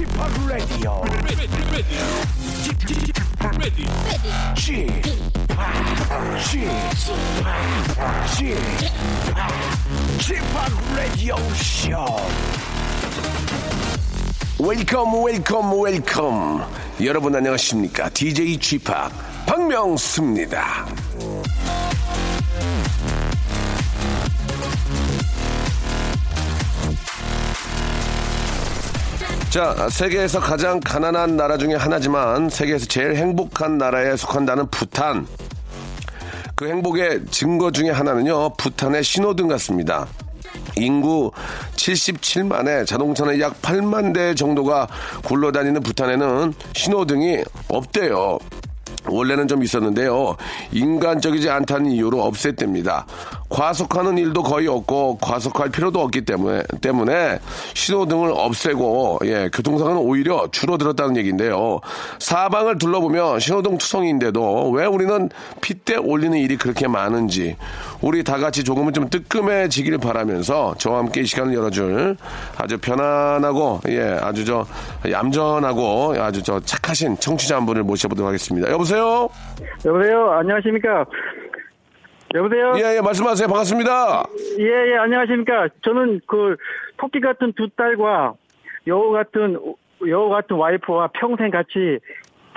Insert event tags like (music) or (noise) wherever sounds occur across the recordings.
Radio. Chip Chip Radio Show. 웨이컴 웨이컴 웨이컴 여러분 안녕하십니까 DJ p 박명수입니다 자 세계에서 가장 가난한 나라 중에 하나지만 세계에서 제일 행복한 나라에 속한다는 부탄 그 행복의 증거 중에 하나는요 부탄의 신호등 같습니다 인구 77만에 자동차는 약 8만 대 정도가 굴러다니는 부탄에는 신호등이 없대요. 원래는 좀 있었는데요. 인간적이지 않다는 이유로 없앴답니다. 과속하는 일도 거의 없고 과속할 필요도 없기 때문에 때문에 신호등을 없애고 예, 교통사고는 오히려 줄어들었다는 얘기인데요. 사방을 둘러보면 신호등 투성인데도 왜 우리는 핏대 올리는 일이 그렇게 많은지 우리 다 같이 조금은 좀 뜨끔해지길 바라면서 저와 함께 이 시간을 열어줄 아주 편안하고 예, 아주 저 얌전하고 아주 저 착하신 청취자 한 분을 모셔보도록 하겠습니다. 여보세요? 여보세요. 안녕하십니까. 여보세요. 예, 예, 말씀하세요. 반갑습니다. 예, 예, 안녕하십니까. 저는 그 토끼 같은 두 딸과 여우 같은 여우 같은 와이프와 평생 같이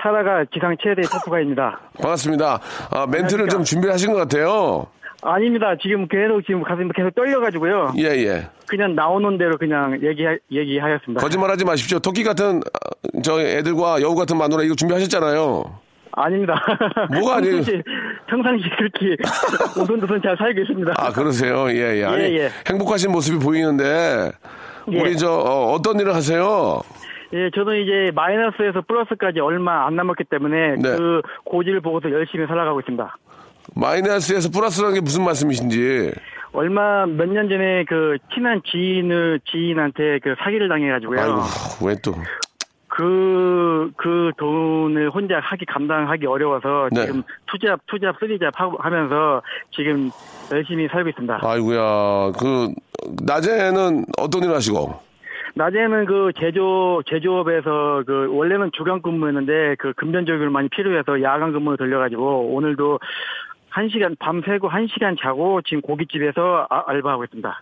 살아갈 지상 최대의 (laughs) 토프가입니다. 반갑습니다. 아, 멘트를 좀 준비를 하신 것 같아요. 아닙니다. 지금 계속 지금 가슴이 계속 떨려가지고요. 예, 예. 그냥 나오는 대로 그냥 얘기 얘기하였습니다. 거짓말하지 마십시오. 토끼 같은 어, 저 애들과 여우 같은 마누라 이거 준비하셨잖아요. 아닙니다. 뭐가 아니에요? 평상시, 그렇게 (laughs) 오손도손 잘 살고 있습니다. 아, 그러세요? 예, 예. 아니, 예, 예. 행복하신 모습이 보이는데, 예. 우리 저, 어, 떤 일을 하세요? 예, 저는 이제 마이너스에서 플러스까지 얼마 안 남았기 때문에 네. 그 고지를 보고서 열심히 살아가고 있습니다. 마이너스에서 플러스라는 게 무슨 말씀이신지. 얼마 몇 년 전에 그 친한 지인을 지인한테 그 사기를 당해가지고요. 아이고, 왜 또. 그, 그 돈을 혼자 하기, 감당하기 어려워서 네. 지금 투잡, 투잡, 쓰리잡 하고 하면서 지금 열심히 살고 있습니다. 아이고야, 그, 낮에는 어떤 일을 하시고? 낮에는 그 제조, 제조업에서 그 원래는 주간 근무였는데 그 금전적으로 많이 필요해서 야간 근무를 돌려가지고 오늘도 한 시간, 밤 새고 한 시간 자고 지금 고깃집에서 아- 알바하고 있습니다.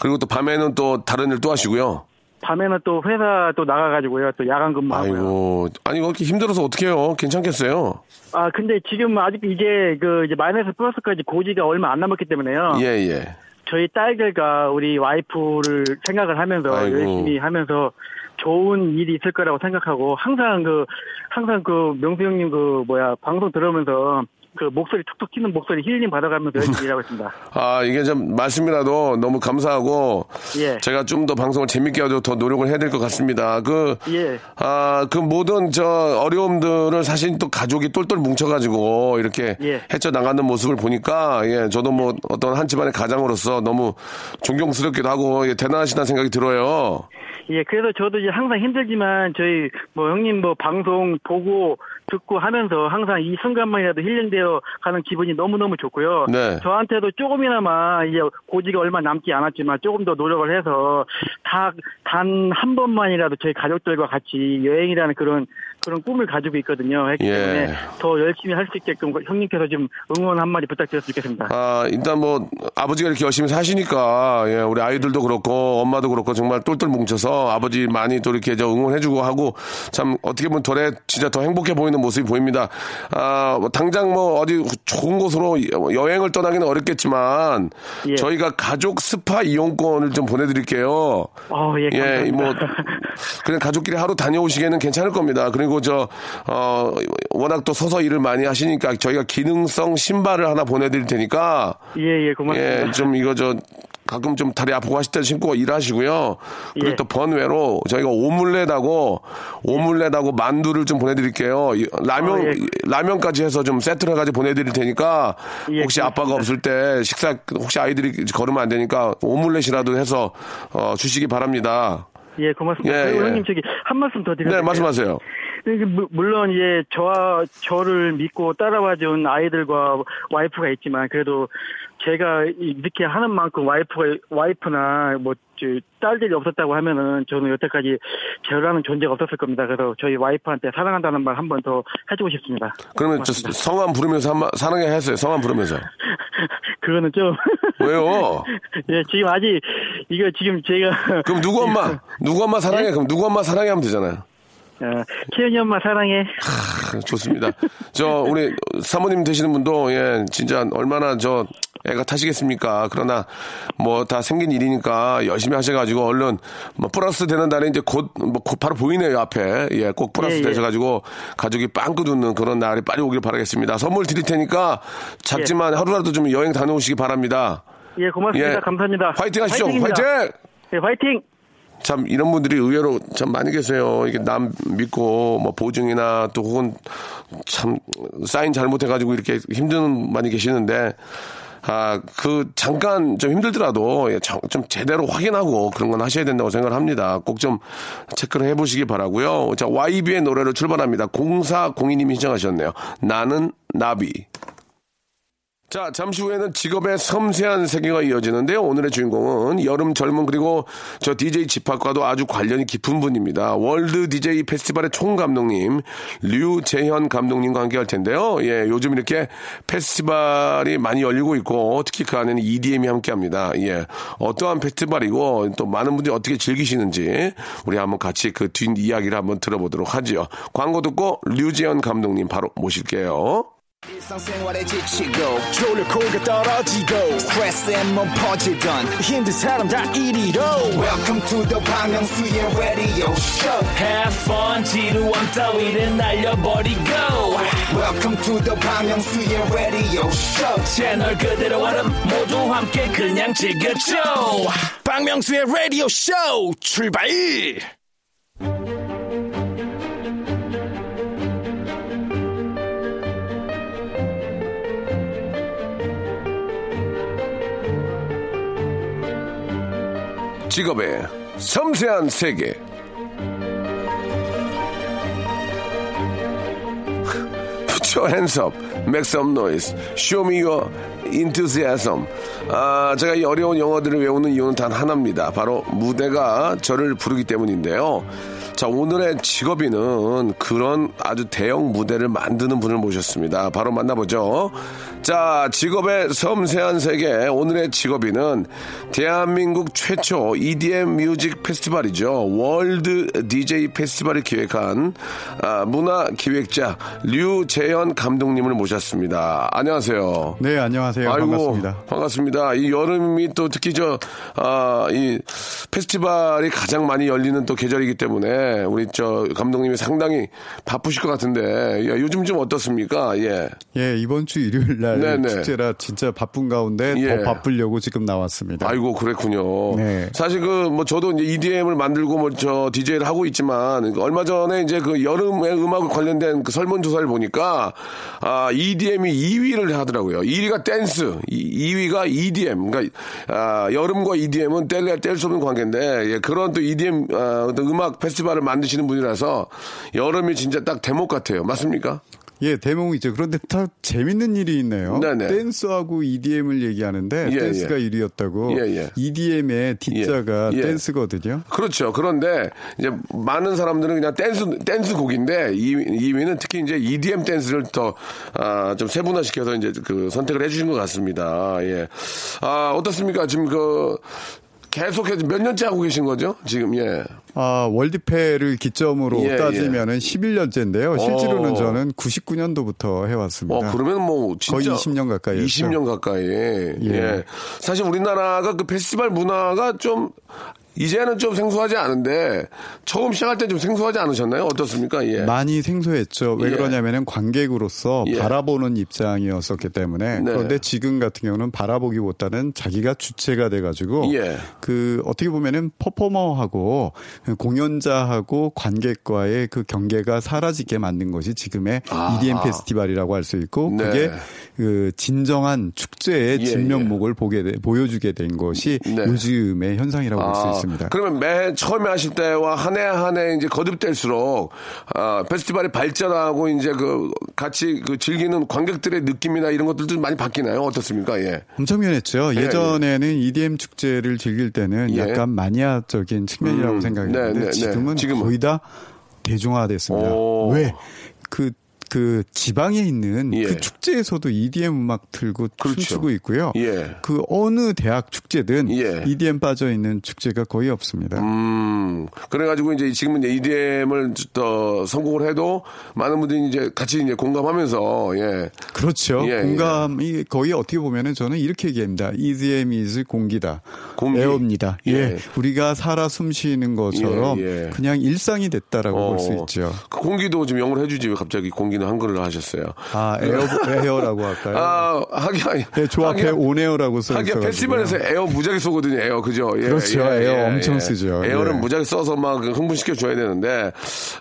그리고 또 밤에는 또 다른 일 또 하시고요. 밤에는 또 회사 또 나가가지고요. 또 야간 근무하고요. 아이고, 아니, 그렇게 힘들어서 어떡해요? 괜찮겠어요? 아, 근데 지금 아직 이제 그 이제 마이너스 플러스까지 고지가 얼마 안 남았기 때문에요. 예, 예. 저희 딸들과 우리 와이프를 생각을 하면서 아이고. 열심히 하면서 좋은 일이 있을 거라고 생각하고 항상 그 항상 그 명수 형님 그 뭐야 방송 들으면서 그 목소리 툭툭 튀는 목소리 힐링 받아가면서 열심히 (laughs) 일하고 있습니다. 아, 이게 좀 말씀이라도 너무 감사하고 예. 제가 좀 더 방송을 재밌게 하도록 더 노력을 해야 될 것 같습니다. 그, 예. 아, 그 모든 저 어려움들을 사실 또 가족이 똘똘 뭉쳐가지고 이렇게 예. 헤쳐 나가는 모습을 보니까 예, 저도 뭐 어떤 한 집안의 가장으로서 너무 존경스럽기도 하고 예, 대단하시다는 생각이 들어요. 예, 그래서 저도 이제 항상 힘들지만 저희 뭐 형님 뭐 방송 보고 듣고 하면서 항상 이 순간만이라도 힐링되어 가는 기분이 너무너무 좋고요. 네. 저한테도 조금이나마 이제 고지가 얼마 남지 않았지만 조금 더 노력을 해서 다 단 한 번만이라도 저희 가족들과 같이 여행이라는 그런 그런 꿈을 가지고 있거든요. 했기 예. 때문에 더 열심히 할 수 있게끔 형님께서 좀 응원 한마디 부탁드렸으면 좋겠습니다. 아, 일단 뭐, 아버지가 이렇게 열심히 사시니까, 예, 우리 아이들도 그렇고, 엄마도 그렇고, 정말 똘똘 뭉쳐서 아버지 많이 또 이렇게 저 응원해주고 하고, 참, 어떻게 보면 덜에 진짜 더 행복해 보이는 모습이 보입니다. 아, 뭐 당장 뭐, 어디 좋은 곳으로 여행을 떠나기는 어렵겠지만, 예. 저희가 가족 스파 이용권을 좀 보내드릴게요. 어, 예, 감사합니다. 예, 뭐, 그냥 가족끼리 하루 다녀오시기에는 괜찮을 겁니다. 그리고 저, 어, 워낙 또 서서 일을 많이 하시니까 저희가 기능성 신발을 하나 보내드릴 테니까, 예, 예, 고맙습니다. 예, 좀 이거 저, 가끔 좀 다리 아프고 하실 때 신고 일하시고요. 그리고 예. 또 번외로 저희가 오믈렛하고 오믈렛하고 만두를 좀 보내드릴게요. 이 라면 어, 예. 라면까지 해서 좀 세트를 해가지고 보내드릴 테니까 예, 혹시. 아빠가 없을 때 식사 혹시 아이들이 걸으면 안 되니까 오믈렛이라도 해서 어, 주시기 바랍니다. 예, 고맙습니다. 예, 그리고 예. 형님 저기 한 말씀 더 드려도 네? 말씀하세요. 물론 이제 저와 저를 믿고 따라와준 아이들과 와이프가 있지만 그래도 제가 이렇게 하는 만큼 와이프가 와이프나 뭐 딸들이 없었다고 하면은 저는 여태까지 저라는 존재가 없었을 겁니다. 그래서 저희 와이프한테 사랑한다는 말 한 번 더 해주고 싶습니다. 그러면 저 성함 부르면서 한번 사랑해 했어요. 성함 부르면서. (laughs) 그거는 좀 왜요? (laughs) 예, 지금 아직 이거 지금 제가 그럼 누구 엄마 (laughs) 누구 엄마 사랑해? 네? 그럼 누구 엄마 사랑해 하면 되잖아요. 어, 태연이 엄마 사랑해. 하, 좋습니다. 저 우리 사모님 되시는 분도 예 진짜 얼마나 저 애가 타시겠습니까? 그러나 뭐 다 생긴 일이니까 열심히 하셔가지고 얼른 뭐 플러스 되는 날에 이제 곧, 뭐곧 바로 보이네요 앞에 예꼭 플러스 예, 예. 되셔가지고 가족이 빵긋 웃는 그런 날이 빨리 오길 바라겠습니다. 선물 드릴 테니까 작지만 예. 하루라도 좀 여행 다녀오시기 바랍니다. 예 고맙습니다. 예. 감사합니다. 화이팅 하시죠. 화이팅! 예, 화이팅! 참 이런 분들이 의외로 참 많이 계세요. 이게 남 믿고 뭐 보증이나 또 혹은 참 사인 잘못해가지고 이렇게 힘든 많이 계시는데 아, 그, 잠깐 좀 힘들더라도 예, 좀 제대로 확인하고 그런 건 하셔야 된다고 생각을 합니다. 꼭 좀 체크를 해보시기 바라고요 자, YB의 노래로 출발합니다. 0402님이 신청하셨네요. 나는 나비. 자, 잠시 후에는 직업의 섬세한 세계가 이어지는데요. 오늘의 주인공은 여름 젊은 그리고 저 DJ 집합과도 아주 관련이 깊은 분입니다. 월드 DJ 페스티벌의 총감독님 류재현 감독님과 함께 할 텐데요. 예, 요즘 이렇게 페스티벌이 많이 열리고 있고 특히 그 안에는 EDM이 함께 합니다. 예, 어떠한 페스티벌이고 또 많은 분들이 어떻게 즐기시는지 우리 한번 같이 그 뒷 이야기를 한번 들어보도록 하죠. 광고 듣고 류재현 감독님 바로 모실게요. 지치고, 떨어지고, 퍼지던, 힘든 사람 다 이리로. welcome to the Bang Myung-soo's radio show have fun 지루함 따위를 날려버리고 welcome to the Bang Myung-soo's radio show 모두 함께 그냥 즐겨줘 박명수의 라디오 쇼 출발 직업의 섬세한 세계. Put your hands up, make some. 아, 제가 이 어려운 영어들을 외우는 이유는 단 하나입니다. 바로 무대가 저를 부르기 때문인데요. 자, 오늘의 직업인은 그런 아주 대형 무대를 만드는 분을 모셨습니다. 바로 만나보죠. 자, 직업의 섬세한 세계. 오늘의 직업인은 대한민국 최초 EDM 뮤직 페스티벌이죠. 월드 DJ 페스티벌을 기획한 아, 문화 기획자 류재현 감독님을 모셨습니다. 안녕하세요. 네, 안녕하세요. 아이고, 반갑습니다. 반갑습니다. 이 여름이 또 특히 저, 아, 이 페스티벌이 가장 많이 열리는 또 계절이기 때문에 우리 저 감독님이 상당히 바쁘실 것 같은데 예, 요즘 좀 어떻습니까? 예. 예, 이번 주 일요일 날 네네. 축제라 진짜 바쁜 가운데 예. 더 바쁘려고 지금 나왔습니다. 아이고 그랬군요. 네. 사실 그 뭐 저도 이제 EDM을 만들고 뭐 저 DJ를 하고 있지만 얼마 전에 이제 그 여름의 음악 관련된 그 설문조사를 보니까 아 EDM이 2위를 하더라고요. 1위가 댄스, 2위가 EDM. 그러니까 아, 여름과 EDM은 뗄래야 뗄 수 없는 관계인데 예, 그런 또 EDM 아, 음악 페스티벌 영화를 만드시는 분이라서 여름이 진짜 딱 대목 같아요. 맞습니까? 예, 대목이죠. 그런데 더 재밌는 일이 있네요. 네네. 댄스하고 EDM을 얘기하는데 예, 댄스가 예. 1위였다고. 예, 예. EDM의 D자가 예, 예. 댄스거든요. 그렇죠. 그런데 이제 많은 사람들은 그냥 댄스 댄스 곡인데 2위, 는 특히 이제 EDM 댄스를 더좀 아, 세분화시켜서 이제 그 선택을 해주신 것 같습니다. 예. 아 어떻습니까? 지금 그 계속해서 몇 년째 하고 계신 거죠? 지금 예. 아, 월드패를 기점으로 예, 따지면은 예. 11년째인데요. 실제로는 어. 저는 99년도부터 해왔습니다. 어, 그러면 뭐 거의 20년 가까이. 20년 가까이. 예. 예. 사실 우리나라가 그 페스티벌 문화가 좀 이제는 좀 생소하지 않은데 처음 시작할 때 좀 생소하지 않으셨나요? 어떻습니까? 예. 많이 생소했죠. 왜 예. 그러냐면은 관객으로서 예. 바라보는 입장이었었기 때문에 네. 그런데 지금 같은 경우는 바라보기보다는 자기가 주체가 돼가지고 예. 그 어떻게 보면은 퍼포머하고 공연자하고 관객과의 그 경계가 사라지게 만든 것이 지금의 아. EDM 페스티벌이라고 할 수 있고 네. 그게 그 진정한 축제의 예, 진면목을 예. 보게 돼, 보여주게 된 것이 네. 요즘의 현상이라고 볼수 아, 있습니다. 있습니다. 그러면 매 처음에 하실 때와 한 해 한 해 이제 거듭될수록 아, 페스티벌이 발전하고 이제 그 같이 그 즐기는 관객들의 느낌이나 이런 것들도 많이 바뀌나요? 어떻습니까? 예. 엄청 변했죠. 예, 전에는 예. EDM 축제를 즐길 때는 예. 약간 마니아적인 측면이라고 음, 생각했는데 네, 네, 네, 지금은, 지금은 거의 다 대중화됐습니다. 오. 왜? 그 그 지방에 있는 예. 그 축제에서도 EDM 음악 틀고 그렇죠. 춤추고 있고요. 예. 그 어느 대학 축제든 예. EDM 빠져 있는 축제가 거의 없습니다. 음. 그래가지고 이제 지금은 이제 EDM을 더 성공을 해도 많은 분들이 이제 같이 이제 공감하면서 예. 그렇죠. 예, 예. 공감이 거의 어떻게 보면은 저는 이렇게 얘기합니다. EDM is 공기다. 공기. 에어입니다. 예. 예. 우리가 살아 숨 쉬는 것처럼 그냥 일상이 됐다라고 어. 볼수 있죠. 그 공기도 지금 영어로 해주지 왜 갑자기 공기 여기는 한글로 하셨어요. 아, 에어, 에어 라고 할까요? 아, 하긴, 네, 조합해 on air라고 써요. 하긴 페스티벌에서 에어 무작위 쏘거든요, 에어. 그죠? 예, 그렇죠. 예, 에어 예, 엄청 예. 쏘죠. air를 예. 무작위 쏴서 막 흥분시켜 줘야 되는데,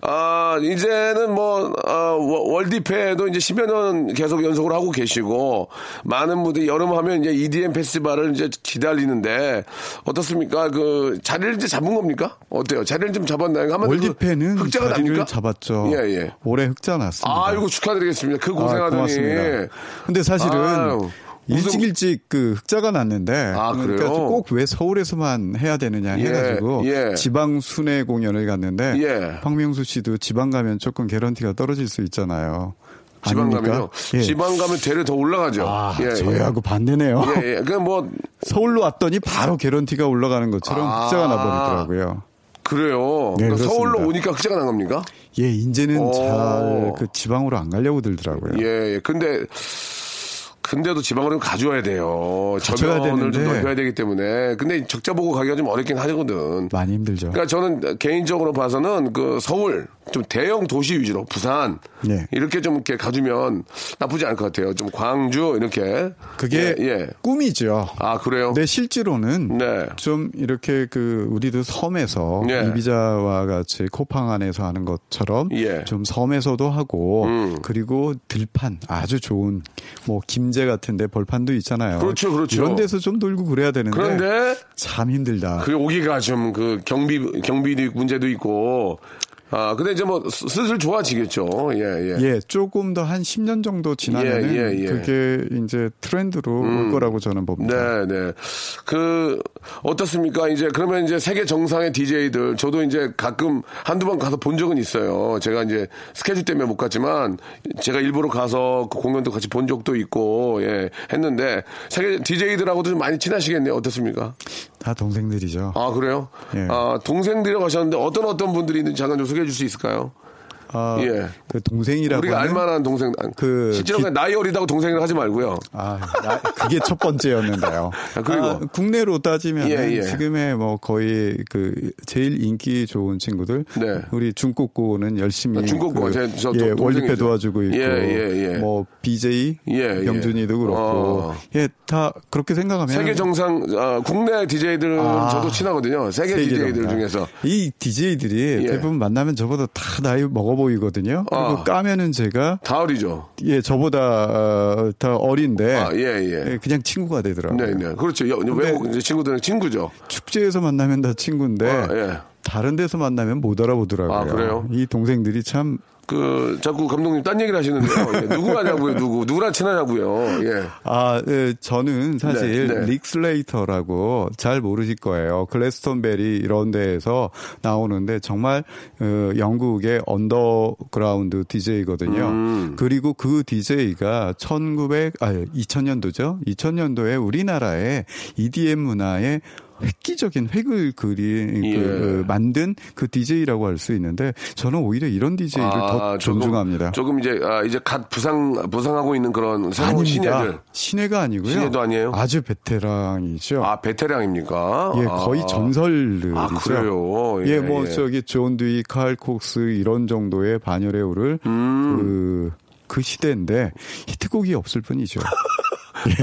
아, 이제는 뭐, 아, 월디페도 이제 10여 년 계속 연속을 하고 계시고, 많은 분들이 여름 하면 이제 EDM 페스티벌을 이제 기다리는데, 어떻습니까? 그, 자리를 이제 잡은 겁니까? 어때요? 자리를 좀 잡았나요? 월디페는 흑자가 납니까? 잡았죠. 예, 예. 올해 흑자 났습니다. 아이고 축하드리겠습니다. 그 고생하더니. 아, 근데 사실은 아유. 일찍 일찍 그 흑자가 났는데 아, 그러니까 꼭 왜 서울에서만 해야 되느냐 예, 해가지고 예, 예. 지방 순회 공연을 갔는데 예. 박명수 씨도 지방 가면 조금 개런티가 떨어질 수 있잖아요. 지방 가면요. 예. 지방 가면 대를 더 올라가죠. 아, 예, 저희하고 예. 반대네요. 예, 예. 그뭐 서울로 왔더니 바로 개런티가 올라가는 것처럼 아, 흑자가 나버리더라고요. 그래요. 네, 그러니까 서울로 오니까 흑자가 난 겁니까? 예, 이제는 잘 그 지방으로 안 가려고 들더라고요. 예, 예. 근데 근데도 지방으로 가져와야 돼요. 저변을 좀 넓혀야 되기 때문에. 근데 적자 보고 가기가 좀 어렵긴 하거든. 많이 힘들죠. 그러니까 저는 개인적으로 봐서는 그 서울 좀 대형 도시 위주로 부산 네. 이렇게 좀 이렇게 가주면 나쁘지 않을 것 같아요. 좀 광주 이렇게 그게 예, 예. 꿈이죠. 아 그래요? 네 실제로는 네. 좀 이렇게 그 우리도 섬에서 예. 이비자와 같이 코팡 안에서 하는 것처럼 예. 좀 섬에서도 하고 음. 그리고 들판 아주 좋은 뭐 김제 같은데 벌판도 있잖아요. 그렇죠, 그렇죠. 이런 데서 좀 놀고 그래야 되는데 그런데 참 힘들다. 그 오기가 좀 그 경비 경비 문제도 있고 아, 근데 이제 뭐 슬슬 좋아지겠죠. 예, 예. 예, 조금 더 한 10년 정도 지나면 예, 예, 예, 그게 이제 트렌드로 음, 올 거라고 저는 봅니다. 네, 네. 그 어떻습니까? 이제 그러면 이제 세계 정상의 DJ들 저도 이제 가끔 한두 번 가서 본 적은 있어요. 제가 이제 스케줄 때문에 못 갔지만 제가 일부러 가서 그 공연도 같이 본 적도 있고 예, 했는데 세계 DJ들하고도 좀 많이 친하시겠네요. 어떻습니까? 다 동생들이죠. 아, 그래요? 예. 아, 동생들이라고 하셨는데 어떤 어떤 분들이 있는지 잠깐 좀 소개해 줄 수 있을까요? 아, 예. 그 동생이라고 우리가 알만한 동생 그 실제로 기... 나이 어리다고 동생을 하지 말고요. 아, 나, 그게 첫 번째였는데요. (laughs) 아, 그리고 아, 국내로 따지면 예, 예. 지금의 뭐 거의 그 제일 인기 좋은 친구들 네. 우리 중국고는 열심히 아, 중국고 그, 제, 저, 예, 월드패 도와주고 있고 예, 예, 예. 뭐 BJ 예, 경준이도 그렇고 어. 예, 다 그렇게 생각하면 세계 정상 아, 국내 DJ들 아, 저도 친하거든요. 세계, 세계 DJ들 정상. 중에서 이 DJ들이 대부분 만나면 저보다 다 나이 먹어 보 보이거든요. 그리고 아, 까면은 제가 다 어리죠. 예, 저보다 어, 더 어린데 아, 예, 예. 예, 그냥 친구가 되더라고요. 네, 네. 그렇죠. 외국 친구들은 친구죠. 축제에서 만나면 다 친구인데 아, 예. 다른 데서 만나면 못 알아보더라고요. 아, 그래요? 이 동생들이 참 그 자꾸 감독님 딴 얘기를 하시는데요. 예, 누구 하냐고요, 누구 누구랑 친하냐고요. 예. 아, 예, 저는 사실 네, 네. 릭 슬레이터라고 잘 모르실 거예요. 글래스톤베리 이런 데에서 나오는데 정말 어, 영국의 언더그라운드 DJ거든요. 음. 그리고 그 DJ가 1900 아, 2000년도죠. 2000년도에 우리나라의 EDM 문화에 획기적인 획을 그린 그, 예. 그 만든 그 DJ라고 할 수 있는데 저는 오히려 이런 DJ를 아, 더 존중합니다. 조금, 조금 이제 아, 이제 갓 부상 부상하고 있는 그런 새로운 신예들 신예가 아니고요. 신예도 아니에요. 아주 베테랑이죠. 아 베테랑입니까? 예, 거의 아. 전설들이죠. 아, 그래요. 예, 예, 뭐 예. 저기 존 딕위드, 칼 콕스 이런 정도의 반열에 오를 음. 그, 그 시대인데 히트곡이 없을 뿐이죠. (laughs)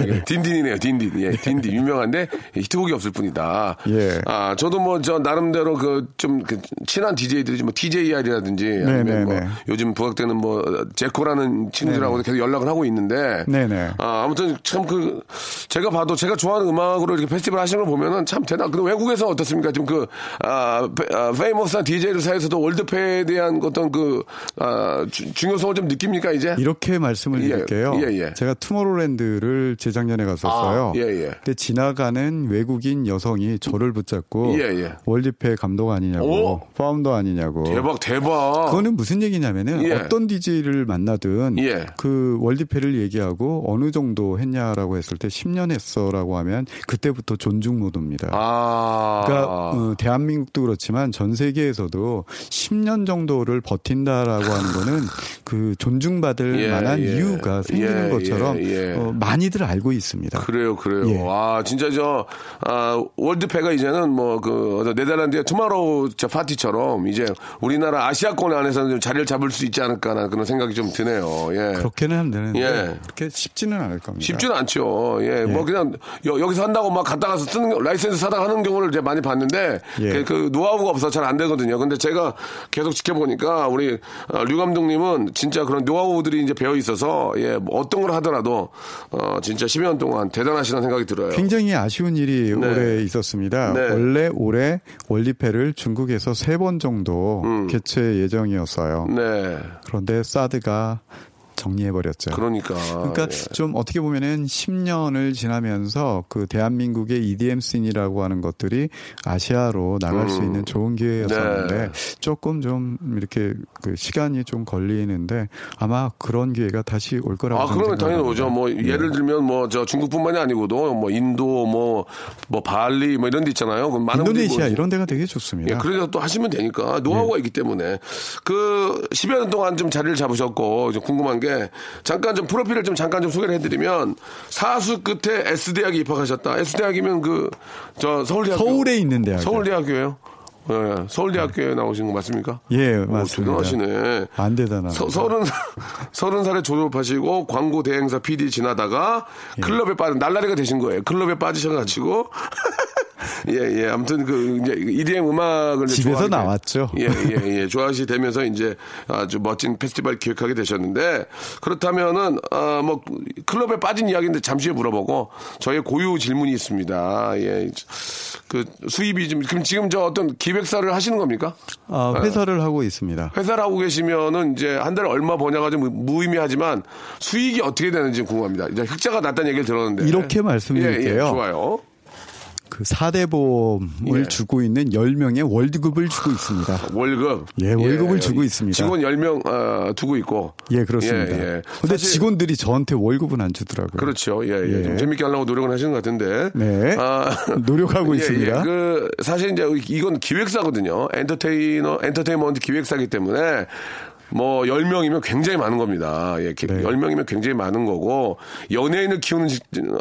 예. 딘딘이네요, 딘딘. 예, 딘딘. 유명한데 히트곡이 없을 뿐이다. 예. 아, 저도 뭐 저 나름대로 그좀 그 친한 DJ들이 뭐 DJR이라든지 아니면 네네네. 뭐 요즘 부각되는 뭐 제코라는 친구들하고 계속 연락을 하고 있는데 네네. 아, 아무튼 참 그 제가 봐도 제가 좋아하는 음악으로 이렇게 페스티벌 하시는 걸 보면은 참 대단. 근데 외국에서 어떻습니까? 좀그 아, 아 famous한 DJ들 사이에서도 월디페에 대한 어떤 그 아, 주, 중요성을 좀 느낍니까 이제? 이렇게 말씀을 예. 드릴게요. 예, 예. 제가 투모로랜드를 재작년에 갔었어요. 아, 예, 예. 근데 지나가는 외국인 여성이 저를 붙잡고 예, 예. 월디페 감독 아니냐고, 오? founder 아니냐고. 대박, 대박. 그거는 무슨 얘기냐면은 예. 어떤 DJ를 만나든 예. 그 월디페를 얘기하고 어느 정도 했냐라고 했을 때 10년 했어라고 하면 그때부터 존중 모드입니다. 아. 그러니까 어, 대한민국도 그렇지만 전 세계에서도 10년 정도를 버틴다라고 하는 거는 그 존중받을 예, 만한 이유가 생기는 것처럼 어, 많이 들 알고 있습니다. 그래요, 그래요. 예. 와, 진짜 저, 아, 월디페가 이제는 뭐, 그, 네덜란드의 투마로우 저 파티처럼 이제 우리나라 아시아권 안에서는 좀 자리를 잡을 수 있지 않을까라는 그런 생각이 좀 드네요. 예. 그렇게는 안 되는데. 예. 그렇게 쉽지는 않을 겁니다. 쉽지는 않죠. 예. 예. 뭐 그냥 여, 기서 한다고 막 갔다 가서 쓰는, 라이센스 사다 하는 경우를 이제 많이 봤는데 예. 그, 그 노하우가 없어서 잘 안 되거든요. 근데 제가 계속 지켜보니까 우리 어, 류 감독님은 진짜 그런 노하우들이 이제 배어 있어서 예, 뭐 어떤 걸 하더라도 어, 진짜 10여 년 동안 대단하시다는 생각이 들어요. 굉장히 아쉬운 일이 네. 올해 있었습니다. 네. 원래 올해 월디페를 중국에서 세 번 정도 음. 개최 예정이었어요. 네. 그런데 사드가 정리해버렸죠. 그러니까. 그러니까 예. 좀 어떻게 보면은 10년을 지나면서 그 대한민국의 EDM 씬이라고 하는 것들이 아시아로 나갈 음. 수 있는 좋은 기회였었는데 네. 조금 좀 이렇게 그 시간이 좀 걸리는데 아마 그런 기회가 다시 올 거라고 아, 그러면 당연히 오죠. 뭐 예. 예를 들면 뭐 저 중국뿐만이 아니고도 뭐 인도 뭐뭐 뭐 발리 뭐 이런 데 있잖아요. 그 많은 인도네시아 이런 데가 되게 좋습니다. 예, 그래서 또 하시면 되니까 노하우가 예. 있기 때문에 그 10여 년 동안 좀 자리를 잡으셨고 궁금한 게 잠깐 좀 프로필을 좀 잠깐 좀 소개를 해드리면 사수 끝에 S 대학에 입학하셨다. S 대학이면 그 저 서울대학교 서울에 있는 대학 서울대학교예요. 네, 서울대학교에 나오신 거 맞습니까? 예, 맞습니다. 대단하시네. 안 대단하. 서른 (laughs) 서른 살에 졸업하시고 광고 대행사 PD 지나다가 예. 클럽에 빠진 날라리가 되신 거예요. 클럽에 빠지셔가지고 예, 예. 아무튼 그 이제 EDM 음악을 집에서 나왔죠. 예, 예, 예. 좋아하시 되면서 이제 아주 멋진 페스티벌 기획하게 되셨는데 그렇다면은 아 뭐 클럽에 빠진 이야기인데 잠시 후에 물어보고 저의 고유 질문이 있습니다. 예. 그 수입이 좀 그럼 지금 저 어떤 기획사를 하시는 겁니까? 아, 회사를 아, 하고 있습니다. 회사를 하고 계시면은 이제 한 달에 얼마 버냐가 좀 무의미하지만 수익이 어떻게 되는지 궁금합니다. 이제 흑자가 났다는 얘기를 들었는데 이렇게 말씀드릴게요. 예, 예, 좋아요. 그 4대 보험을 예. 주고 있는 10명의 월드급을 주고 있습니다. (laughs) 월급? 예, 월급을 예. 주고 있습니다. 직원 10명 어, 두고 있고. 예, 그렇습니다. 예, 예. 근데 직원들이 저한테 월급은 안 주더라고요. 그렇죠. 예, 예. 좀 예. 재밌게 하려고 노력은 하시는 것 같은데. 네. 아, (laughs) 노력하고 예, 있습니다. 예. 그 사실 이제 이건 기획사거든요. 엔터테이너, 엔터테인먼트 기획사기 때문에 뭐 10명이면 굉장히 많은 겁니다. 예, 네. 10명이면 굉장히 많은 거고 연예인을 키우는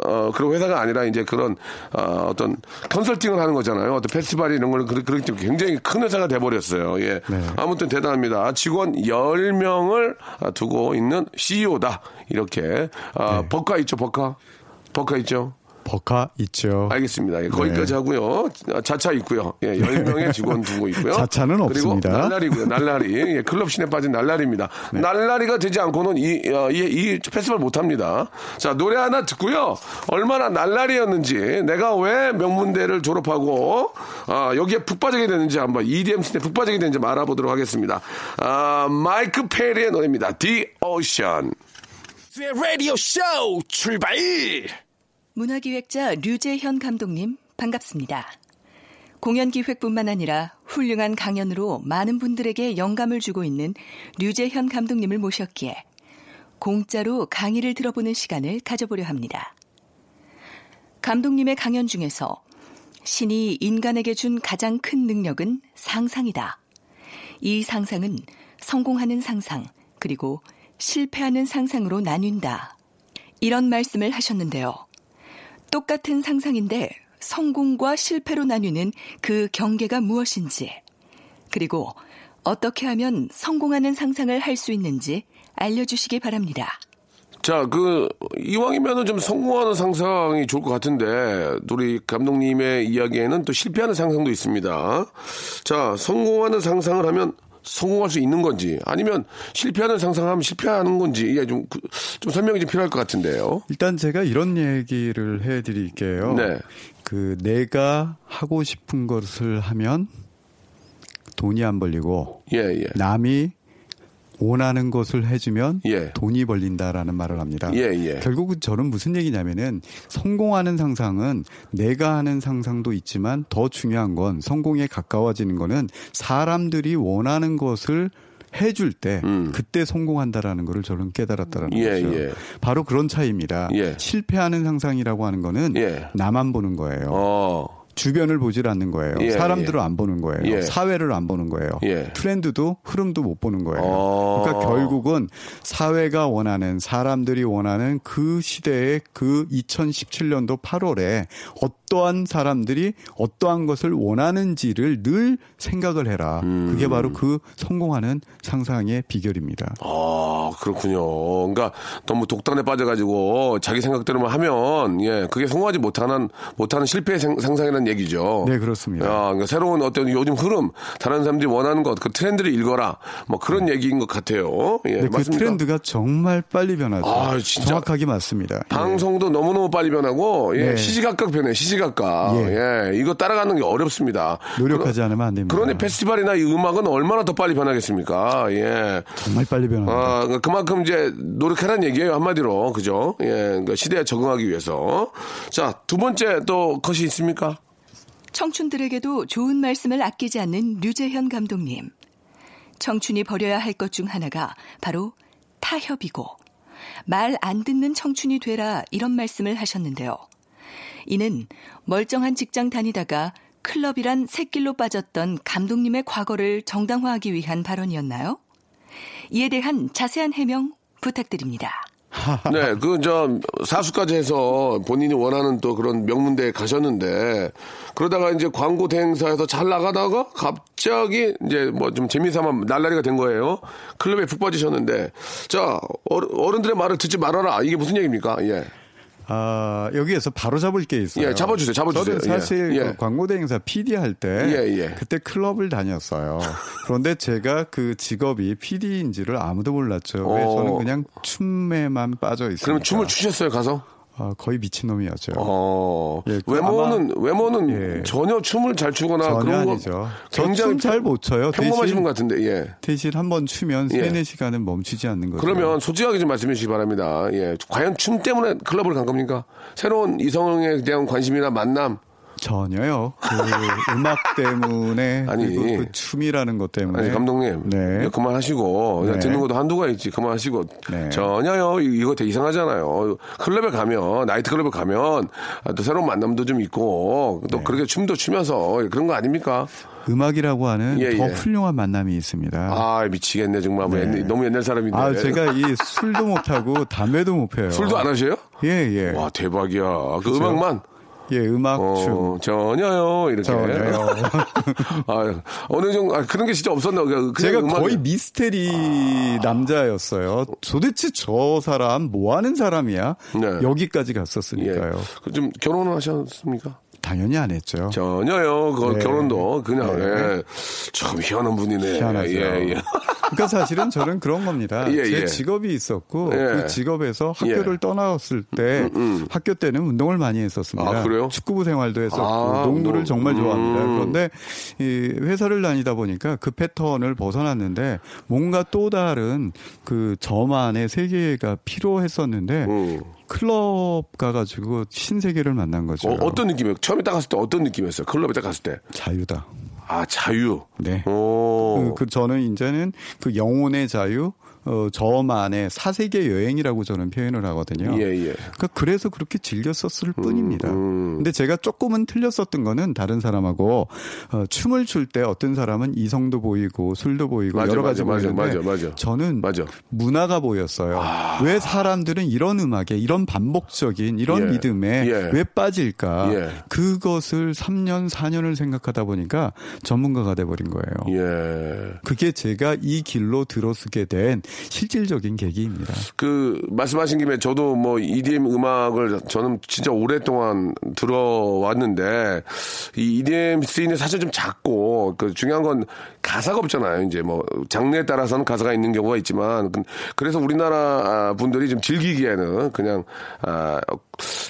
어, 그런 회사가 아니라 이제 그런 어, 어떤 컨설팅을 하는 거잖아요. 어떤 페스티벌 이런 걸 그렇기 때문에 굉장히 큰 회사가 돼 버렸어요. 예. 네. 아무튼 대단합니다. 직원 10명을 두고 있는 CEO다. 이렇게 아, 네. 버카 있죠, 버카. 버카 있죠. 버카 있죠. 알겠습니다. 예, 거기까지 네. 하고요. 자차 있고요. 예, 10명의 직원 두고 있고요. 자차는 그리고 없습니다. 날라리고요. 날라리. 예, 클럽 신에 빠진 날라리입니다. 네. 날라리가 되지 않고는 이, 어, 이, 이 페스티벌 못 합니다. 자, 노래 하나 듣고요. 얼마나 날라리였는지, 내가 왜 명문대를 졸업하고, 아, 여기에 푹 빠지게 되는지 한번 EDM 씬에 푹 빠지게 되는지 알아보도록 하겠습니다. 아, 마이크 페리의 노래입니다. The Ocean. 라디오 쇼 출발! 문화기획자 류재현 감독님 반갑습니다. 공연 기획뿐만 아니라 훌륭한 강연으로 많은 분들에게 영감을 주고 있는 류재현 감독님을 모셨기에 공짜로 강의를 들어보는 시간을 가져보려 합니다. 감독님의 강연 중에서 신이 인간에게 준 가장 큰 능력은 상상이다. 이 상상은 성공하는 상상, 그리고 실패하는 상상으로 나뉜다. 이런 말씀을 하셨는데요. 똑같은 상상인데 성공과 실패로 나뉘는 그 경계가 무엇인지, 그리고 어떻게 하면 성공하는 상상을 할 수 있는지 알려주시기 바랍니다. 자, 그, 이왕이면은 좀 성공하는 상상이 좋을 것 같은데, 우리 감독님의 이야기에는 또 실패하는 상상도 있습니다. 자, 성공하는 상상을 하면 성공할 수 있는 건지, 아니면 실패하는 상상하면 실패하는 건지, 이게 좀, 그, 좀 설명이 좀 필요할 것 같은데요. 일단 제가 이런 얘기를 해 드릴게요. 네. 그, 내가 하고 싶은 것을 하면 돈이 안 벌리고, 예, 예. 남이 원하는 것을 해주면 예. 돈이 벌린다라는 말을 합니다. 예, 예. 결국은 저는 무슨 얘기냐면은 성공하는 상상은 내가 하는 상상도 있지만 더 중요한 건 성공에 가까워지는 거는 사람들이 원하는 것을 해줄 때 음. 그때 성공한다라는 것을 저는 깨달았다라는 예, 거죠. 예. 바로 그런 차이입니다. 예. 실패하는 상상이라고 하는 거는 예. 나만 보는 거예요. 어. 주변을 보질 않는 거예요. 예, 사람들을 예. 안 보는 거예요. 예. 사회를 안 보는 거예요. 예. 트렌드도 흐름도 못 보는 거예요. 어... 그러니까 결국은 사회가 원하는 사람들이 원하는 그 시대의 그 2017년도 8월에 어떠한 사람들이 어떠한 것을 원하는지를 늘 생각을 해라. 음... 그게 바로 그 성공하는 상상의 비결입니다. 아 그렇군요. 그러니까 너무 독단에 빠져가지고 자기 생각대로만 하면 예 그게 성공하지 못하는 못하는 실패의 상상이라는 있다는 얘기죠. 네, 그렇습니다. 아, 그러니까 새로운 어떤 요즘 흐름, 다른 사람들이 원하는 것, 그 트렌드를 읽어라. 뭐 그런 네. 얘기인 것 같아요. 예, 네, 그 트렌드가 정말 빨리 변하죠. 아, 진짜. 정확하게 맞습니다. 예. 방송도 예. 너무너무 빨리 변하고, 예, 네. 시시각각 변해, 시시각각. 예. 예. 이거 따라가는 게 어렵습니다. 노력하지 그러, 않으면 안 됩니다. 그런데 페스티벌이나 이 음악은 얼마나 더 빨리 변하겠습니까? 예. 정말 빨리 변합니다. 아, 그러니까 그만큼 이제 노력하라는 얘기예요, 한마디로. 그죠? 예. 그러니까 시대에 적응하기 위해서. 자, 두 번째 또 컷이 있습니까? 청춘들에게도 좋은 말씀을 아끼지 않는 류재현 감독님. 청춘이 버려야 할 것 중 하나가 바로 타협이고 말 안 듣는 청춘이 되라 이런 말씀을 하셨는데요. 이는 멀쩡한 직장 다니다가 클럽이란 새길로 빠졌던 감독님의 과거를 정당화하기 위한 발언이었나요? 이에 대한 자세한 해명 부탁드립니다. 네, (laughs) 그, 저, 사수까지 해서 본인이 원하는 또 그런 명문대에 가셨는데, 그러다가 이제 광고 대행사에서 잘 나가다가 갑자기 이제 뭐 좀 재미삼아 날라리가 된 거예요. 클럽에 푹 빠지셨는데, 자, 어른들의 말을 듣지 말아라. 이게 무슨 얘기입니까? 예. 아, 여기에서 바로 잡을 게 있어요. 예, 잡아주세요, 잡아주세요. 저는 사실 예. 그 광고대 행사 PD 할 때, 예, 예. 그때 클럽을 다녔어요. 그런데 제가 그 직업이 PD인지를 아무도 몰랐죠. 왜 어. 저는 그냥 춤에만 빠져 있어요. 그러면 춤을 추셨어요, 가서? 아, 거의 미친놈이었죠. 어, 예, 그 외모는, 외모는 예. 전혀 춤을 잘 추거나 전혀 그런 아니죠. 굉장히 잘못 춰요. 평범하신 분 같은데, 예. 대신 한 번 추면 예. 3, 4시간은 멈추지 않는 거죠. 그러면 솔직하게 좀 말씀해 주시기 바랍니다. 예. 과연 춤 때문에 클럽을 간 겁니까? 새로운 이성에 대한 관심이나 만남, 전혀요. 그 (laughs) 음악 때문에 아니 그 춤이라는 것 때문에 아니, 감독님 네. 그만하시고 네. 듣는 것도 한두가 있지 그만하시고 네. 전혀요 이거 되게 이상하잖아요. 클럽에 가면 나이트 클럽에 가면 또 새로운 만남도 좀 있고 또 네. 그렇게 춤도 추면서 그런 거 아닙니까? 음악이라고 하는 예, 더 예. 훌륭한 만남이 있습니다. 아 미치겠네 정말 뭐 네. 옛날, 너무 옛날 사람인데. 아 제가 이 술도 못 하고 담배도 못 (laughs) 펴요. 술도 안 하셔요? 예예. 예. 와 대박이야. 그 그렇죠? 음악만. 예, 음악 어, 춤. 전혀요, 이렇게. 전혀요. (laughs) 아, 어느 정도, 아, 그런 게 진짜 없었나. 그냥 제가 음악이... 거의 미스테리 아... 남자였어요. 도대체 저 사람 뭐 하는 사람이야? 네. 여기까지 갔었으니까요. 예. 좀 결혼을 하셨습니까? 당연히 안 했죠. 전혀요. 그 네. 결혼도 그냥 네. 예. 참 희한한 분이네. 희한하죠. 예, 예. 그러니까 사실은 저는 그런 겁니다. (laughs) 예, 제 예. 직업이 있었고 예. 그 직업에서 학교를 예. 떠나왔을 때 음, 음. 학교 때는 운동을 많이 했었습니다. 아, 그래요? 축구부 생활도 했었고 아, 농구를 뭐, 정말 좋아합니다. 음. 그런데 이 회사를 다니다 보니까 그 패턴을 벗어났는데 뭔가 또 다른 그 저만의 세계가 필요했었는데 음. 클럽 가가지고 신세계를 만난 거죠. 어, 떤 느낌이에요? 처음에 딱 갔을 때 어떤 느낌이었어요? 클럽에 딱 갔을 때. 자유다. 아, 자유. 네. 그, 그 저는 이제는 그 영혼의 자유, 어, 저만의 사세계 여행이라고 저는 표현을 하거든요. 예, 예. 그러니까 그래서 그렇게 즐겼었을 음, 뿐입니다. 음. 근데 제가 조금은 틀렸었던 거는 다른 사람하고 어, 춤을 출 때 어떤 사람은 이성도 보이고 술도 보이고 맞아, 여러 가지 맞아, 보이는데 맞아, 맞아, 저는 맞아. 문화가 보였어요. 아. 왜 사람들은 이런 음악에 이런 반복적인 이런 예. 리듬에 예. 왜 빠질까? 예. 그것을 3년 4년을 생각하다 보니까 전문가가 돼버린 거예요. 예. 그게 제가 이 길로 들어서게 된 실질적인 계기입니다. 그 말씀하신 김에 저도 뭐 EDM 음악을 저는 진짜 오랫동안 들어왔는데 이 EDM 씬이 사실 좀 작고 그 중요한 건 가사가 없잖아요. 이제 뭐 장르에 따라서는 가사가 있는 경우가 있지만 그, 그래서 우리나라 분들이 좀 즐기기에는 그냥 아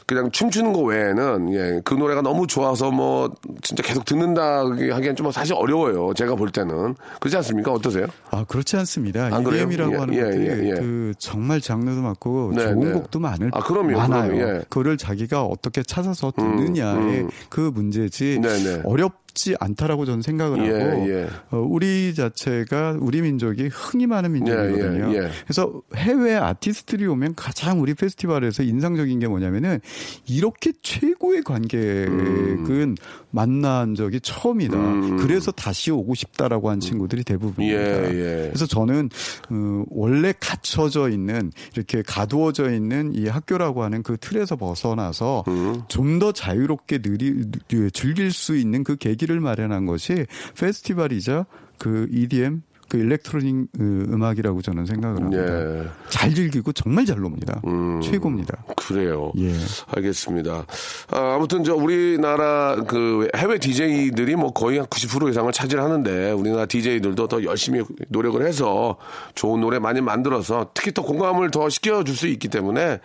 그냥 춤추는 거 외에는 예, 그 노래가 너무 좋아서 뭐 진짜 계속 듣는다 하기 엔 좀 사실 어려워요. 제가 볼 때는 그렇지 않습니까? 어떠세요? 아 그렇지 않습니다. EDM이라고 예, 하는 예, 것들이 예, 예, 그 정말 장르도 많고 네, 좋은 네. 곡도 많을 아, 그럼요, 많아요. 그럼요, 예. 그거를 자기가 어떻게 찾아서 듣느냐의 음, 음. 그 문제지 네, 네. 어렵 쉽지 않다라고 저는 생각을 예, 하고 예. 어, 우리 자체가 우리 민족이 흥이 많은 민족이거든요. 예, 예, 예, 그래서 해외 아티스트들이 오면 가장 우리 페스티벌에서 인상적인 게 뭐냐면은 이렇게 최고의 관객은 음. 만난 적이 처음이다. 음. 그래서 다시 오고 싶다라고 한 친구들이 대부분입니다. 예, 그래서 저는 어, 원래 갇혀져 있는 이렇게 가두어져 있는 이 학교라고 하는 그 틀에서 벗어나서 음. 좀더 자유롭게 느리, 즐길 수 있는 그 계기 계기를 마련한 것이 페스티벌이자 그 EDM 그 일렉트로닉 그 음악이라고 저는 생각을 합니다. 예. 잘 즐기고 정말 잘 놉니다. 음, 최고입니다. 그래요. 예. 알겠습니다. 아, 아무튼 저 우리나라 그 해외 DJ들이 뭐 거의 한 90% 이상을 차지하는데 우리나라 DJ들도 더 열심히 노력을 해서 좋은 노래 많이 만들어서 특히 더 공감을 더 시켜줄 수 있기 때문에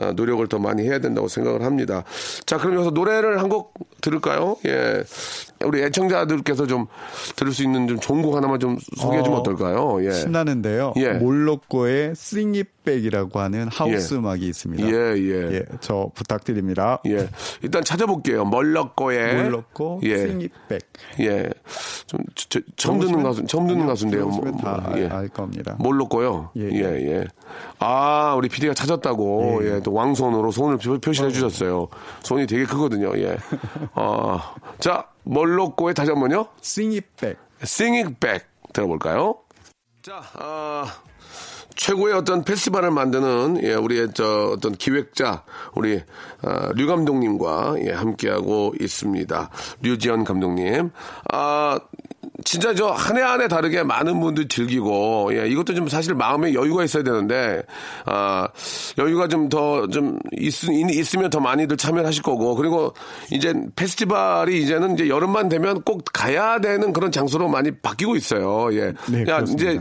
아, 노력을 더 많이 해야 된다고 생각을 합니다. 자, 그럼 여기서 노래를 한 곡 들을까요? 예. 우리 애청자들께서 좀 들을 수 있는 좀 좋은 곡 하나만 좀 소개해 주면 어, 떨까요 예. 신나는데요. 예. 몰로코의 싱잇백이라고 하는 하우스 예. 음악이 있습니다. 예, 예. 예, 저 부탁드립니다. 예. 일단 찾아볼게요. 몰로코의 몰로코 예. 싱잇백. 예. 좀 저, 처음 듣는 가수 처음 듣는 가수인데요. 뭐, 다 예. 알 겁니다. 몰로코요. 예, 예, 예. 아, 우리 PD가 찾았다고. 예. 예. 또 왕손으로 손을 표시해 주셨어요. 손이 되게 크거든요. 예. 아. (laughs) 자, 몰로코의 다시 한 번요. Sing It Back. Sing It Back 들어볼까요? 자, 아, 최고의 어떤 페스티벌을 만드는 예, 우리의 저 어떤 기획자 우리 아, 류 감독님과 예, 함께하고 있습니다. 류지연 감독님. 아 진짜 저 한 해 한 해 다르게 많은 분들이 즐기고 예, 이것도 좀 사실 마음에 여유가 있어야 되는데 아 여유가 좀 더좀 좀 있, 있으면 더 많이들 참여하실 거고 그리고 이제 페스티벌이 이제는 이제 여름만 되면 꼭 가야 되는 그런 장소로 많이 바뀌고 있어요. 예. 네, 야 그렇습니다. 이제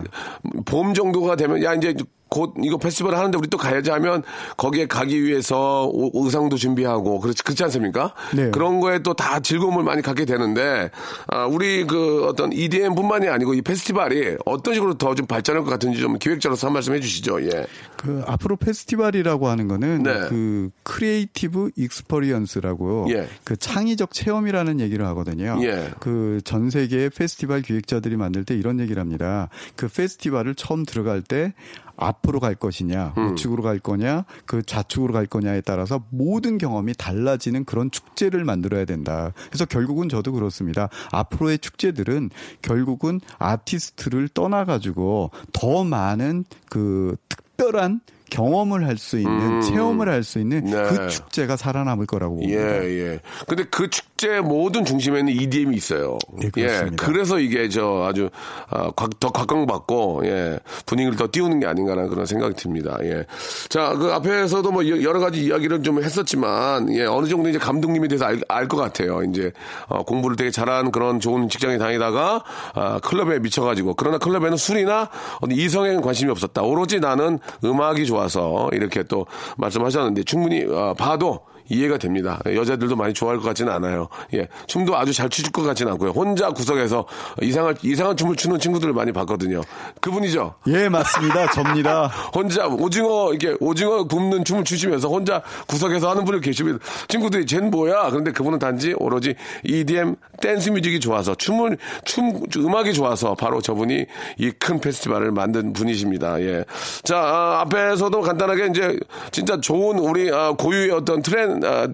봄 정도가 되면 야 이제 곧 이거 페스티벌 하는데 우리 또 가야지 하면 거기에 가기 위해서 의상도 준비하고 그렇지 그렇지 않습니까? 네. 그런 거에 또 다 즐거움을 많이 갖게 되는데 아, 우리 그 어떤 EDM뿐만이 아니고 이 페스티벌이 어떤 식으로 더 좀 발전할 것 같은지 좀 기획자로서 한 말씀 해주시죠. 예. 그 앞으로 페스티벌이라고 하는 거는 네. 그 creative experience라고 예. 그 창의적 체험이라는 얘기를 하거든요. 예. 그전 세계 페스티벌 기획자들이 만들 때 이런 얘기를 합니다. 그 페스티벌을 처음 들어갈 때 앞으로 갈 것이냐, 음. 우측으로 갈 거냐, 그 좌측으로 갈 거냐에 따라서 모든 경험이 달라지는 그런 축제를 만들어야 된다. 그래서 결국은 저도 그렇습니다. 앞으로의 축제들은 결국은 아티스트를 떠나가지고 더 많은 그 특별한 경험을 할 수 있는 음. 체험을 할 수 있는 네. 그 축제가 살아남을 거라고 봅니다. 예, 예. 근데 그 축제 모든 중심에는 EDM이 있어요. 예, 예 그래서 이게 저 아주 아, 더 각광받고 예, 분위기를 더 띄우는 게 아닌가라는 그런 생각이 듭니다. 예. 자, 그 앞에서도 뭐 여러 가지 이야기를 좀 했었지만 예, 어느 정도 이제 감독님에 대해서 알것 같아요. 이제 어, 공부를 되게 잘한 그런 좋은 직장에 다니다가 아, 클럽에 미쳐가지고 그러나 클럽에는 술이나 이성에는 관심이 없었다. 오로지 나는 음악이 좋아. 좋아서 이렇게 또 말씀하셨는데 충분히 어, 봐도 이해가 됩니다. 여자들도 많이 좋아할 것 같지는 않아요. 예. 춤도 아주 잘 추실 것 같지는 않고요. 혼자 구석에서 이상한, 이상한 춤을 추는 친구들을 많이 봤거든요. 그분이죠? 예, 맞습니다. 접니다. (laughs) 혼자 오징어, 이렇게 오징어 굽는 춤을 추시면서 혼자 구석에서 하는 분을 계시면 친구들이 쟨 뭐야? 그런데 그분은 단지 오로지 EDM 댄스 뮤직이 좋아서 춤을, 춤, 음악이 좋아서 바로 저분이 이 큰 페스티벌을 만든 분이십니다. 예. 자, 아, 앞에서도 간단하게 이제 진짜 좋은 우리 아, 고유의 어떤 트렌드 아,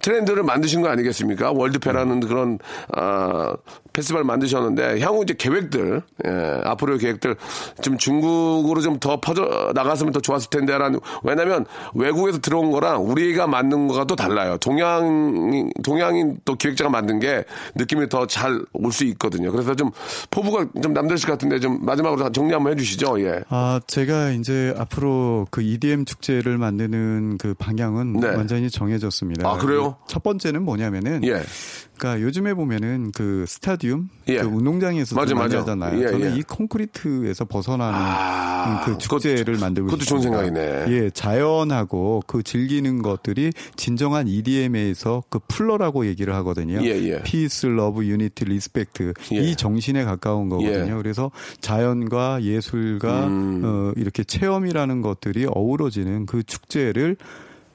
트렌드를 만드신 거 아니겠습니까? 월드페라는 그런 아, 페스티벌 만드셨는데 향후 이제 계획들 예, 앞으로의 계획들 좀 중국으로 좀 더 퍼져 나갔으면 더 좋았을 텐데라는 왜냐면 외국에서 들어온 거랑 우리가 만든 거가 또 달라요. 동양 동양인 또 기획자가 만든 게 느낌이 더 잘 올 수 있거든요. 그래서 좀 포부가 좀 남다르실 것 같은데 좀 마지막으로 정리 한번 해주시죠. 예. 아 제가 이제 앞으로 그 EDM 축제를 만드는 그 방향은 네. 완전히 정해졌습니다. 아 그래요? 첫 번째는 뭐냐면은 예. 그러니까 요즘에 보면은 그 스타디움 예. 그 운동장에서 맞아, 많이 맞아. 하잖아요. 예, 저는 예. 이 콘크리트에서 벗어나는 아, 그 축제를 만들고 그것도 좋은 생각이네. 예, 자연하고 그 즐기는 것들이 진정한 EDM에서 그 PLUR라고 얘기를 하거든요. 예, 예. peace, love, unity, respect 이 정신에 가까운 거거든요. 예. 그래서 자연과 예술과 음. 어, 이렇게 체험이라는 것들이 어우러지는 그 축제를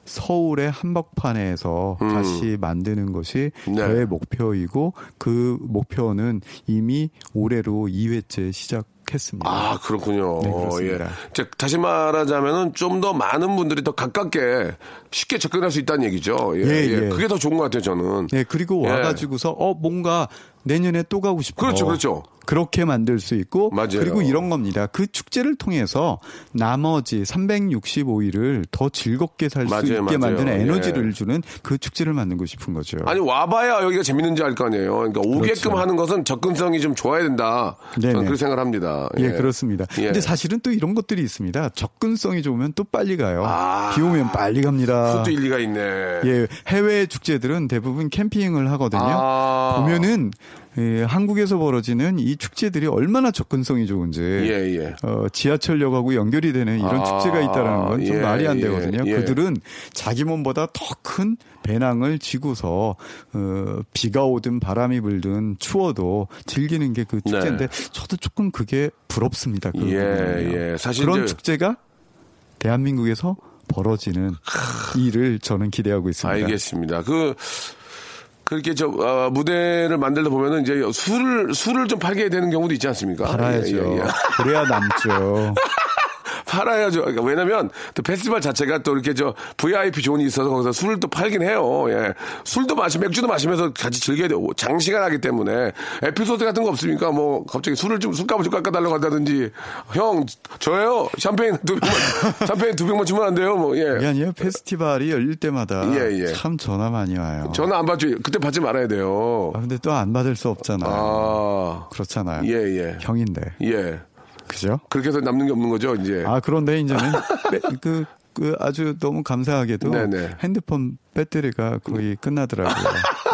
서울의 한복판에서 음. 다시 만드는 것이 네. 저의 목표이고 그 목표는 이미 올해로 2회째 시작 했습니다. 아, 그렇군요. 네, 예. 즉, 다시 말하자면은 좀 더 많은 분들이 더 가깝게 쉽게 접근할 수 있다는 얘기죠. 예, 예, 예. 그게 더 좋은 것 같아요, 저는. 네, 그리고 예. 와가지고서, 어, 뭔가 내년에 또 가고 싶어. 그렇죠, 그렇죠. 그렇게 만들 수 있고 맞아요. 그리고 이런 겁니다. 그 축제를 통해서 나머지 365일을 더 즐겁게 살 수 있게 맞아요. 만드는 에너지를 예. 주는 그 축제를 만들고 싶은 거죠. 아니 와봐야 여기가 재밌는지 알 거 아니에요. 그러니까 오게끔 그렇죠. 하는 것은 접근성이 좀 좋아야 된다. 네네. 저는 그렇게 생각을 합니다. 예, 예 그렇습니다. 예. 근데 사실은 또 이런 것들이 있습니다. 접근성이 좋으면 또 빨리 가요. 아, 비 오면 빨리 갑니다. 그것도 일리가 있네. 예, 해외 축제들은 대부분 캠핑을 하거든요. 아. 보면은 예, 한국에서 벌어지는 이 축제들이 얼마나 접근성이 좋은지 예, 예. 어, 지하철역하고 연결이 되는 이런 아, 축제가 있다라는 건좀 예, 말이 안 예, 되거든요. 예. 그들은 자기 몸보다 더 큰 배낭을 지고서 어, 비가 오든 바람이 불든 추워도 즐기는 게 그 축제인데 네. 저도 조금 그게 부럽습니다. 그 예, 예. 사실 그런 축제가 대한민국에서 벌어지는 일을 저는 기대하고 있습니다. 알겠습니다. 그 그렇게 저 어, 무대를 만들다 보면은 이제 술을 술을 좀 팔게 되는 경우도 있지 않습니까? 팔아야죠. 예, 예, 예. 그래야 남죠. (laughs) 팔아야죠. 그러니까 왜냐면 또 페스티벌 자체가 또 이렇게 저 VIP 존이 있어서 거기서 술을 또 팔긴 해요. 예. 술도 마시, 맥주도 마시면서 같이 즐겨야 돼요. 장시간 하기 때문에. 에피소드 같은 거 없습니까? 뭐 갑자기 술을 좀 술값을 좀 깎아달라고 한다든지 형 저예요. 샴페인 두 병만 (laughs) 샴페인 두 병만 주면 안 돼요. 뭐 예. 이게 아니에요. 페스티벌이 열릴 때마다 예, 예. 참 전화 많이 와요. 전화 안 받죠. 그때 받지 말아야 돼요. 아, 근데 또 안 받을 수 없잖아요. 아. 그렇잖아요. 예, 예. 형인데. 예. 그죠? 그렇게 해서 남는 게 없는 거죠, 이제. 아, 그런데 이제는 (laughs) 그, 그 아주 너무 감사하게도 네네. 핸드폰 배터리가 거의 끝나더라고요.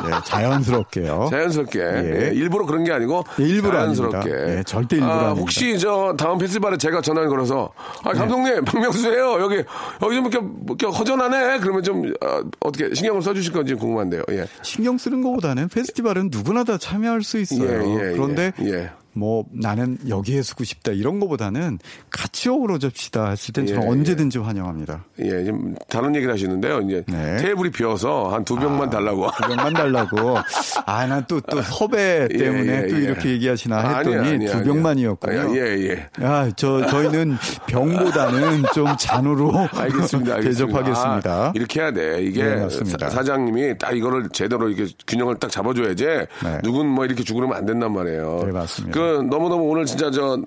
네, 자연스럽게요. 자연스럽게. 예. 예, 일부러 그런 게 아니고 예, 일부러 자연스럽게. 예, 절대 일부러 아, 혹시 저 다음 페스티벌에 제가 전화를 걸어서 아 네. 감독님 네. 박명수예요. 여기 여기 좀 이렇게, 이렇게 허전하네. 그러면 좀 어, 떻게 신경을 써주실 건지 궁금한데요. 예. 신경 쓰는 것보다는 페스티벌은 누구나 다 참여할 수 있어요. 예, 예, 그런데 뭐 나는 여기에 쓰고 싶다 이런 거보다는 같이 어우러집시다 했을 땐 저는 예, 언제든지 환영합니다. 예, 좀 다른 얘기를 하시는데요. 이제 네. 테이블이 비어서 한 두 병만 아, 달라고. 두 병만 달라고. 아, 난 또 또 섭외 예, 때문에 예, 또 예. 이렇게 얘기하시나 했더니 아니, 아니, 두 병만이었군요. 아, 예, 예. 아, 저 저희는 병보다는 좀 잔으로 (laughs) 알겠습니다, 알겠습니다. 대접하겠습니다. 아, 이렇게 해야 돼. 이게 네, 사, 장님이딱 이거를 제대로 이렇게 균형을 딱 잡아줘야지. 네. 누군 뭐 이렇게 죽으면 안 된단 말이에요. 네, 맞습니다. 그 너무너무 오늘 진짜 저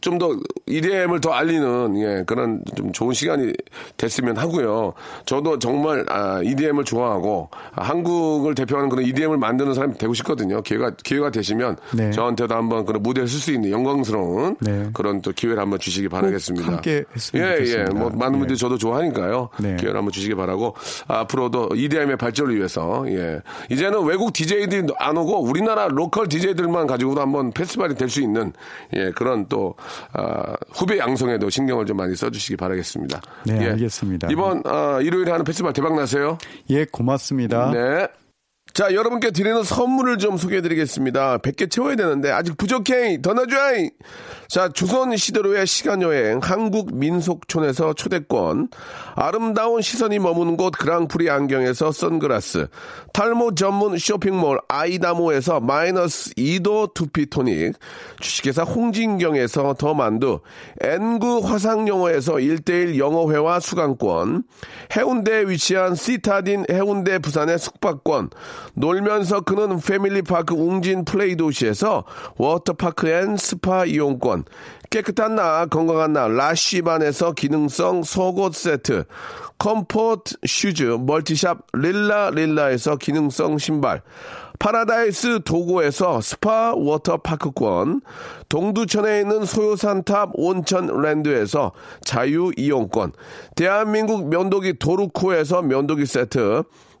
좀 더 EDM을 더 알리는 예, 그런 좀 좋은 시간이 됐으면 하고요. 저도 정말 아, EDM을 좋아하고 아, 한국을 대표하는 그런 EDM을 만드는 사람이 되고 싶거든요. 기회가 기회가 되시면 네. 저한테도 한번 그런 무대를 쓸수 있는 영광스러운 네. 그런 또 기회를 한번 주시기 바라겠습니다. 함께 했으면 예, 좋겠습니다. 예. 뭐 많은 분들이 네. 저도 좋아하니까요. 네. 기회를 한번 주시기 바라고 앞으로도 EDM의 발전을 위해서 예. 이제는 외국 DJ들이 안 오고 우리나라 로컬 DJ들만 가지고도 한번 페스티벌이 될 수 있는 예, 그런 또 어, 후배 양성에도 신경을 좀 많이 써주시기 바라겠습니다. 네, 예. 알겠습니다. 이번 어, 일요일에 하는 페스티벌 대박 나세요. 예, 고맙습니다. 네. 자, 여러분께 드리는 선물을 좀 소개해 드리겠습니다. 100개 채워야 되는데, 아직 부족해! 더 넣어줘! 자, 조선 시대로의 시간여행, 한국 민속촌에서 초대권, 아름다운 시선이 머무는 곳 그랑프리 안경에서 선글라스, 탈모 전문 쇼핑몰 아이다모에서 마이너스 2도 두피토닉, 주식회사 홍진경에서 더 만두, N구 화상영어에서 1대1 영어회화 수강권, 해운대에 위치한 시타딘 해운대 부산의 숙박권, 놀면서 크는 패밀리파크 웅진 플레이 도시에서 워터파크 and 스파 이용권, 깨끗한 나 건강한 나 라쉬반에서 기능성 속옷 세트, comfort 슈즈 멀티샵 릴라 릴라에서 기능성 신발, 파라다이스 도고에서 스파 워터파크권, 동두천에 있는 소요산탑 온천랜드에서 자유이용권, 대한민국 면도기 도루코에서 면도기 세트,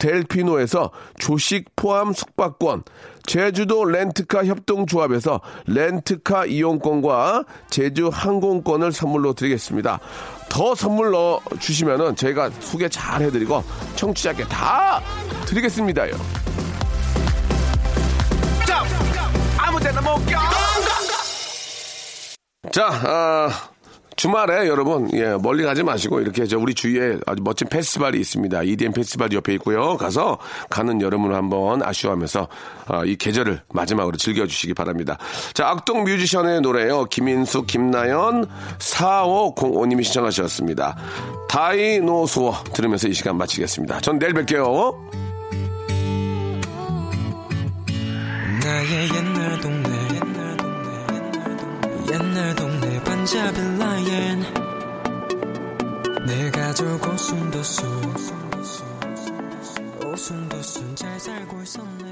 델피노에서 조식 포함 숙박권, 제주도 렌트카 협동조합에서 렌트카 이용권과 제주 항공권을 선물로 드리겠습니다. 더 선물 넣어 주시면은 저희가 소개 잘 해드리고 청취자께 다 드리겠습니다요. 아무 데나 못 껴. 자, 아. 주말에 여러분 예, 멀리 가지 마시고 이렇게 저 우리 주위에 아주 멋진 페스티벌이 있습니다. EDM 페스티벌 옆에 있고요. 가서 가는 여름을 한번 아쉬워하면서 아, 이 계절을 마지막으로 즐겨주시기 바랍니다. 자 악동 뮤지션의 노래요. 김인숙, 김나연, 4505님이 시청하셨습니다. 다이노소어 들으면서 이 시간 마치겠습니다. 전 내일 뵐게요. 나의 옛날 동네 옛날 동네 옛날 동네 반잡은 라인 내 가족 오순도순 오순도순 잘 살고 있었네